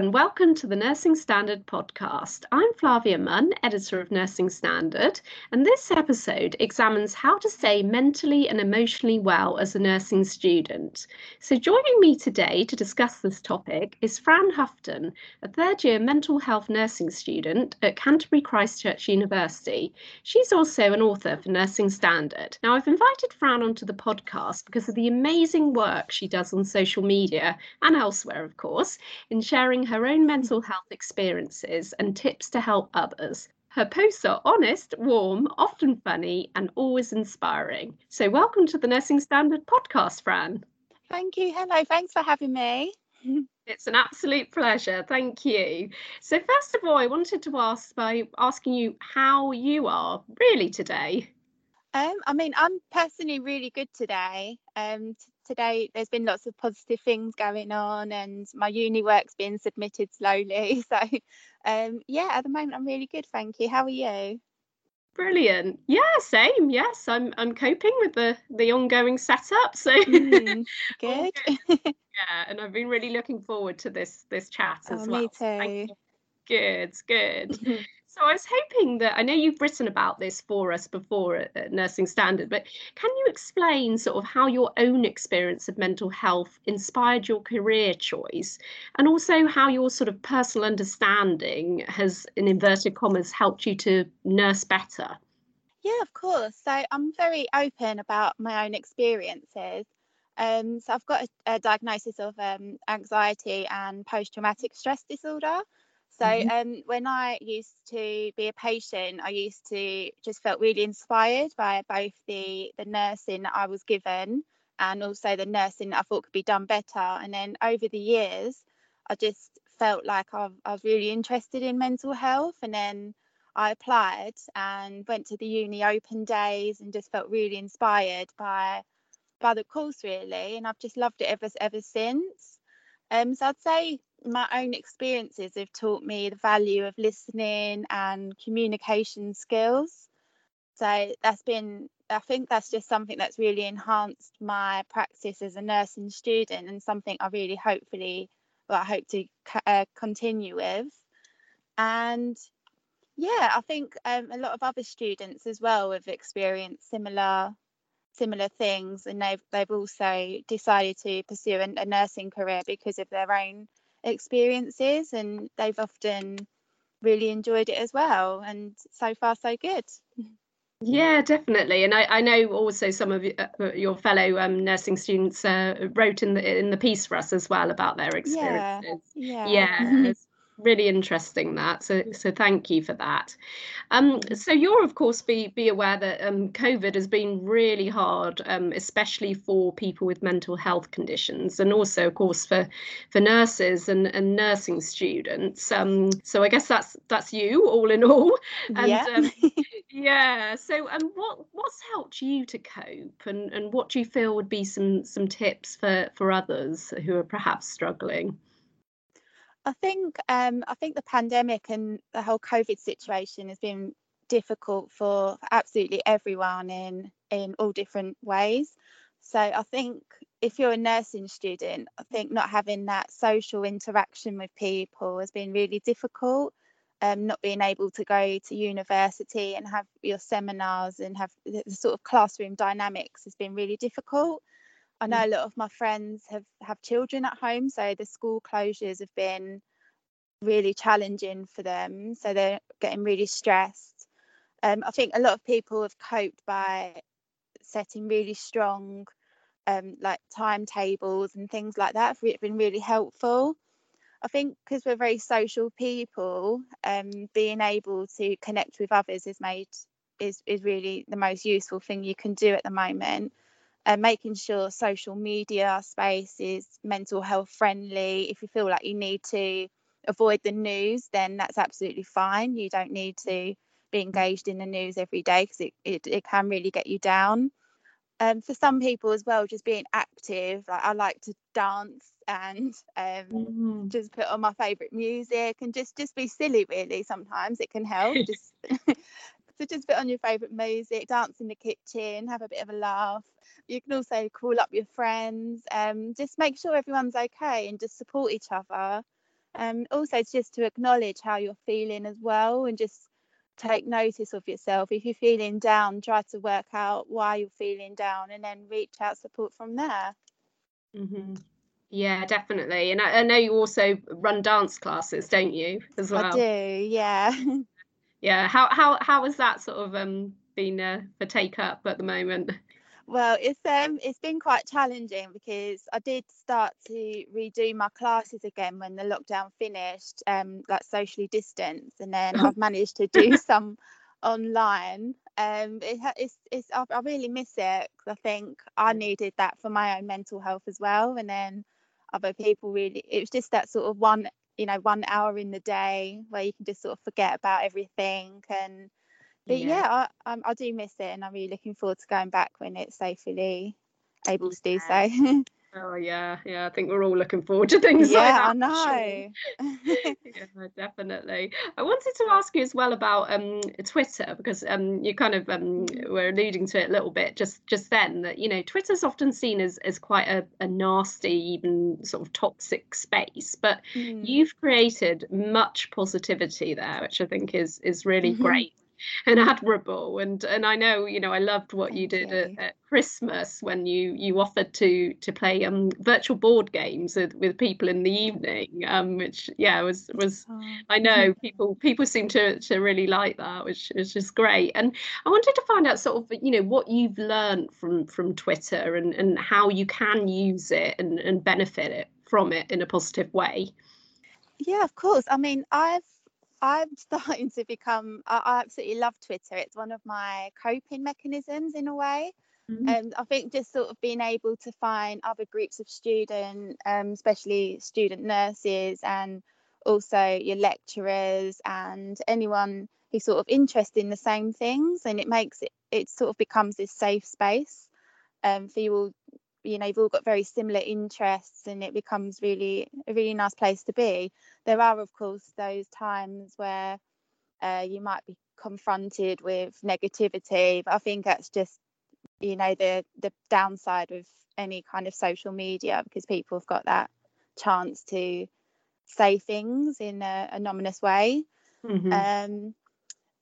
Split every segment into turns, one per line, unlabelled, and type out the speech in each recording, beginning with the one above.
and welcome to the Nursing Standard podcast. I'm Flavia Munn, editor of Nursing Standard, and this episode examines how to stay mentally and emotionally well as a nursing student. So, joining me today to discuss this topic is Fran Houghton, a third year mental health nursing student at Canterbury Christ Church University. She's also an author for Nursing Standard. Now, I've invited Fran onto the podcast because of the amazing work she does on social media and elsewhere, of course, in sharing her own mental health experiences and tips to help others. Her posts are honest, warm, often funny, and always inspiring. So, welcome to the Nursing Standard podcast, Fran.
Thank you. Hello. Thanks for having me.
It's an absolute pleasure. Thank you. So, first of all, I wanted to ask by asking you how you are really today.
Um, I mean, I'm personally really good today. Um, today there's been lots of positive things going on, and my uni work's being submitted slowly. So, um, yeah, at the moment I'm really good. Thank you. How are you?
Brilliant. Yeah, same. Yes, I'm. I'm coping with the the ongoing setup. So mm,
good.
yeah, and I've been really looking forward to this this chat as
oh,
well.
Me too.
Good. Good. So I was hoping that I know you've written about this for us before at, at, Nursing Standard, but can you explain sort of how your own experience of mental health inspired your career choice, and also how your sort of personal understanding has, in inverted commas, helped you to nurse better?
Yeah, of course. So I'm very open about my own experiences. Um, so I've got a, a diagnosis of um, anxiety and post-traumatic stress disorder. So mm-hmm. um, when I used to be a patient, I used to just felt really inspired by both the the nursing that I was given and also the nursing that I thought could be done better. And then over the years, I just felt like I, I was really interested in mental health. And then I applied and went to the uni open days and just felt really inspired by by the course really. And I've just loved it ever ever since. Um, so I'd say my own experiences have taught me the value of listening and communication skills. So that's been, I think that's just something that's really enhanced my practice as a nursing student and something I really hopefully, well, I hope to uh, continue with. And yeah, I think um, a lot of other students as well have experienced similar similar things and they've they've also decided to pursue a, a nursing career because of their own experiences and they've often really enjoyed it as well and so far so good.
Yeah definitely and i, I know also some of uh, your fellow um, nursing students uh, wrote in the in the piece for us as well about their experiences.
yeah. Yeah,
yeah really interesting that so so thank you for that. Um so you're of course be be aware that um covid has been really hard um especially for people with mental health conditions and also of course for for nurses and and nursing students. Um so i guess that's that's you all in all.
And yeah. um,
yeah so and um, what what's helped you to cope and and what do you feel would be some some tips for for others who are perhaps struggling
I think um, I think the pandemic and the whole COVID situation has been difficult for absolutely everyone in in all different ways. So I think if you're a nursing student, I think not having that social interaction with people has been really difficult. Um, not being able to go to university and have your seminars and have the sort of classroom dynamics has been really difficult. I know a lot of my friends have have children at home, so the school closures have been really challenging for them. So they're getting really stressed. Um, I think a lot of people have coped by setting really strong um, like timetables and things like that. Have been really helpful. I think because we're very social people, um, being able to connect with others is made is is really the most useful thing you can do at the moment and making sure social media space is mental health friendly. If you feel like you need to avoid the news then that's absolutely fine. You don't need to be engaged in the news every day because it, it, it can really get you down. Um, for some people as well just being active like i like to dance and um, mm-hmm. just put on my favorite music and just just be silly really sometimes. It can help. Just so just put on your favorite music dance in the kitchen have a bit of a laugh you can also call up your friends um, just make sure everyone's okay and just support each other Um, also, just to acknowledge how you're feeling as well, and just take notice of yourself. If you're feeling down, try to work out why you're feeling down, and then reach out support from there.
Mm-hmm. Yeah, definitely. And I, I, know you also run dance classes, don't you, as well?
I do. Yeah.
yeah. How how how has that sort of um been uh, for take up at the moment?
Well, it's um it's been quite challenging because I did start to redo my classes again when the lockdown finished, um, like socially distanced, and then I've managed to do some online. Um, it, it's it's I, I really miss it because I think I needed that for my own mental health as well, and then other people really. It was just that sort of one you know one hour in the day where you can just sort of forget about everything and but yeah, yeah I, I, I do miss it and I'm really looking forward to going back when it's safely able to do so.
Oh yeah, yeah. I think we're all looking forward to things
yeah,
like that.
I know.
yeah, definitely. I wanted to ask you as well about um, Twitter because um, you kind of um, were alluding to it a little bit just just then that you know Twitter's often seen as as quite a, a nasty, even sort of toxic space, but mm. you've created much positivity there, which I think is is really mm-hmm. great and admirable. And and I know you know I loved what Thank you did you. At, at, Christmas when you you offered to to play um virtual board games with, with people in the evening, um, which yeah was was oh. I know people people seem to to really like that, which is just great. And I wanted to find out sort of you know what you've learned from from Twitter and and how you can use it and and benefit it from it in a positive way.
Yeah, of course. I mean, I've I'm starting to become. I, I, absolutely love Twitter. It's one of my coping mechanisms in a way. Mm-hmm. And I think just sort of being able to find other groups of student, um, especially student nurses, and also your lecturers and anyone who's sort of interested in the same things, and it makes it. It sort of becomes this safe space um, for you all you know you've all got very similar interests and it becomes really a really nice place to be there are of course those times where uh, you might be confronted with negativity but i think that's just you know the the downside of any kind of social media because people have got that chance to say things in a anonymous way mm-hmm. um,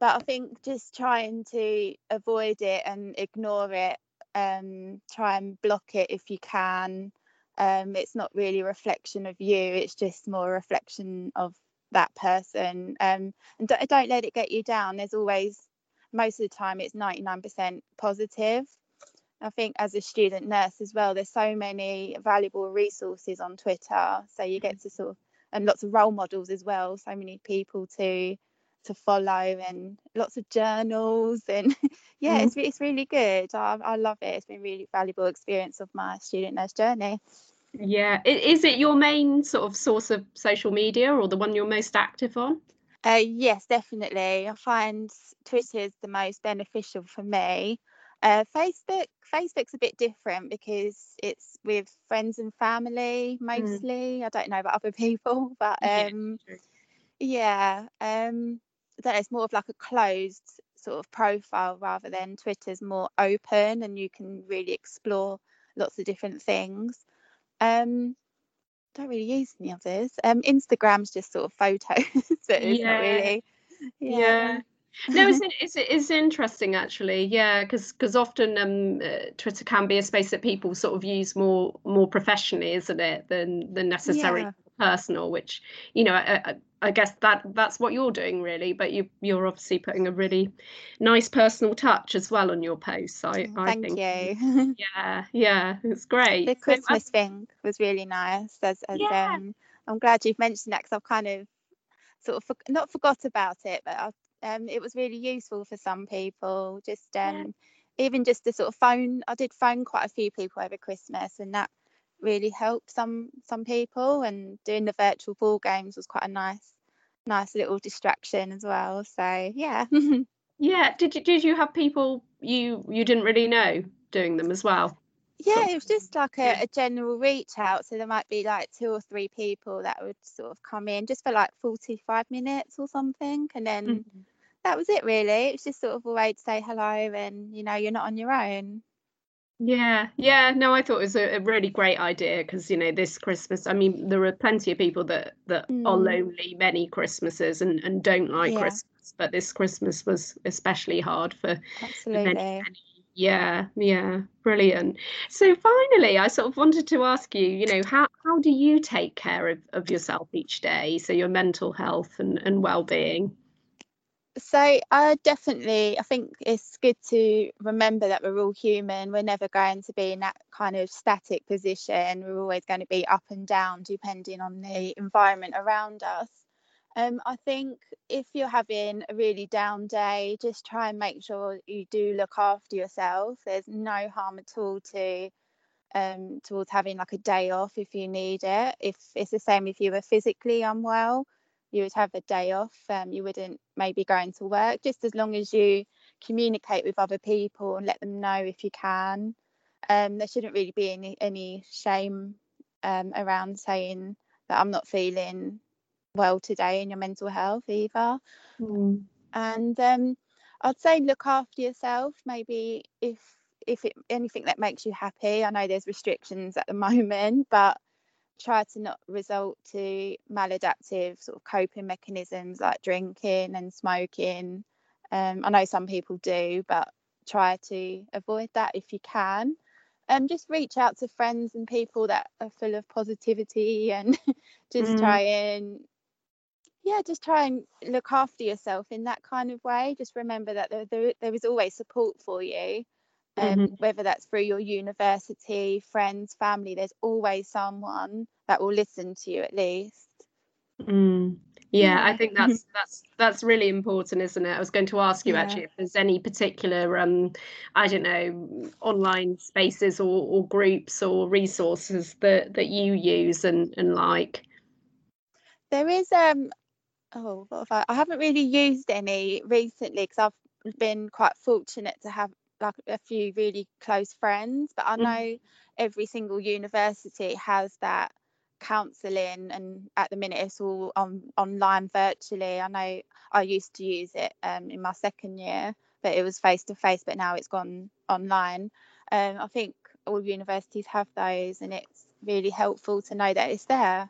but i think just trying to avoid it and ignore it um, try and block it if you can. Um, it's not really a reflection of you, it's just more a reflection of that person. Um, and don't, don't let it get you down. There's always, most of the time, it's 99% positive. I think as a student nurse as well, there's so many valuable resources on Twitter. So you get to sort of, and lots of role models as well, so many people to to follow and lots of journals and yeah mm. it's, it's really good. I, I love it. It's been really valuable experience of my student nurse journey.
Yeah is it your main sort of source of social media or the one you're most active on?
Uh, yes definitely. I find twitter is the most beneficial for me. Uh, facebook facebook's a bit different because it's with friends and family mm. mostly. Mm. i don't know about other people but um yeah, yeah um that it's more of like a closed sort of profile rather than Twitter's more open and you can really explore lots of different things. Um, don't really use any others. Um, Instagram's just sort of photos, but it's yeah. not really.
Yeah. yeah. no, it's, it's it's interesting actually, yeah, because because often um, uh, Twitter can be a space that people sort of use more more professionally, isn't it, than than necessary yeah. personal. Which you know, I, I guess that that's what you're doing really, but you you're obviously putting a really nice personal touch as well on your posts. I,
oh, I Thank
think.
you.
yeah, yeah, it's great.
The Christmas so, thing was really nice. As, as yeah. um, I'm glad you've mentioned that because I've kind of sort of for, not forgot about it, but i um, it was really useful for some people. Just um, yeah. even just the sort of phone. I did phone quite a few people over Christmas, and that really helped some some people. And doing the virtual ball games was quite a nice nice little distraction as well. So yeah.
yeah. Did you did you have people you you didn't really know doing them as well?
Yeah, it was just like a, a, general reach out. So there might be like two or three people that would sort of come in just for like 45 minutes or something. And then mm-hmm. that was it really. It was just sort of a way to say hello and, you know, you're not on your own.
Yeah, yeah. No, I thought it was a, a really great idea because you know this Christmas. I mean, there are plenty of people that that mm. are lonely many Christmases and and don't like yeah. Christmas, but this Christmas was especially hard for
absolutely. Many, many.
Yeah, yeah, brilliant. So finally, I sort of wanted to ask you, you know, how how do you take care of, of yourself each day? So your mental health and, and well-being
so I definitely I think it's good to remember that we're all human. We're never going to be in that kind of static position. We're always going to be up and down depending on the environment around us. Um, I think if you're having a really down day, just try and make sure you do look after yourself. There's no harm at all to um, towards having like a day off if you need it. If it's the same if you were physically unwell, you would have a day off. Um, you wouldn't maybe go into work, just as long as you communicate with other people and let them know if you can. Um, there shouldn't really be any any shame um, around saying that I'm not feeling well today in your mental health either. Mm. And um, I'd say look after yourself. Maybe if if it, anything that makes you happy. I know there's restrictions at the moment, but try to not result to maladaptive sort of coping mechanisms like drinking and smoking. Um, I know some people do, but try to avoid that if you can. Um, just reach out to friends and people that are full of positivity and just mm. try and yeah just try and look after yourself in that kind of way just remember that there, there, there is always support for you um, mm-hmm. whether that's through your university, friends, family, there's always someone that will listen to you at least.
Mm. Yeah, I think that's that's that's really important, isn't it? I was going to ask you yeah. actually if there's any particular, um, I don't know, online spaces or, or groups or resources that that you use and and like.
There is um, oh, what have I? I haven't really used any recently because I've been quite fortunate to have like a few really close friends, but I mm. know mm. every single university has that counselling and at the minute it's all on online virtually. I know I used to use it um, in my second year, but it was face to face, but now it's gone online. Um, I think all universities have those and it's really helpful to know that it's there.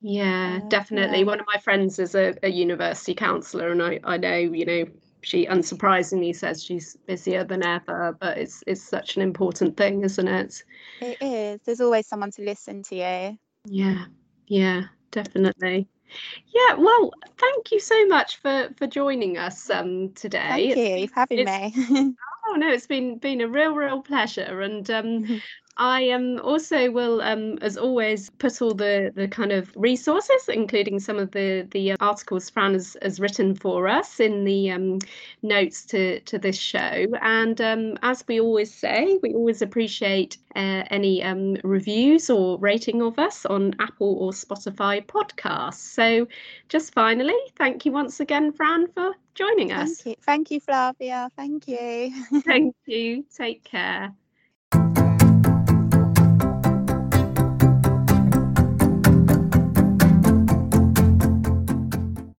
Yeah, uh, definitely. Yeah. One of my friends is a, a university counsellor, and I, I know, you know, she unsurprisingly says she's busier than ever, but it's it's such an important thing, isn't it?
It is. There's always someone to listen to you.
Yeah, yeah, definitely. Yeah, well, thank you so much for for joining us um today.
Thank you for having me.
oh no, it's been been a real, real pleasure, and um, I um, also will, um, as always, put all the, the kind of resources, including some of the the uh, articles Fran has, has written for us in the um, notes to, to this show. And um, as we always say, we always appreciate uh, any um, reviews or rating of us on Apple or Spotify podcasts. So, just finally, thank you once again, Fran, for joining us.
Thank you, thank you Flavia. Thank you.
thank you. Take care.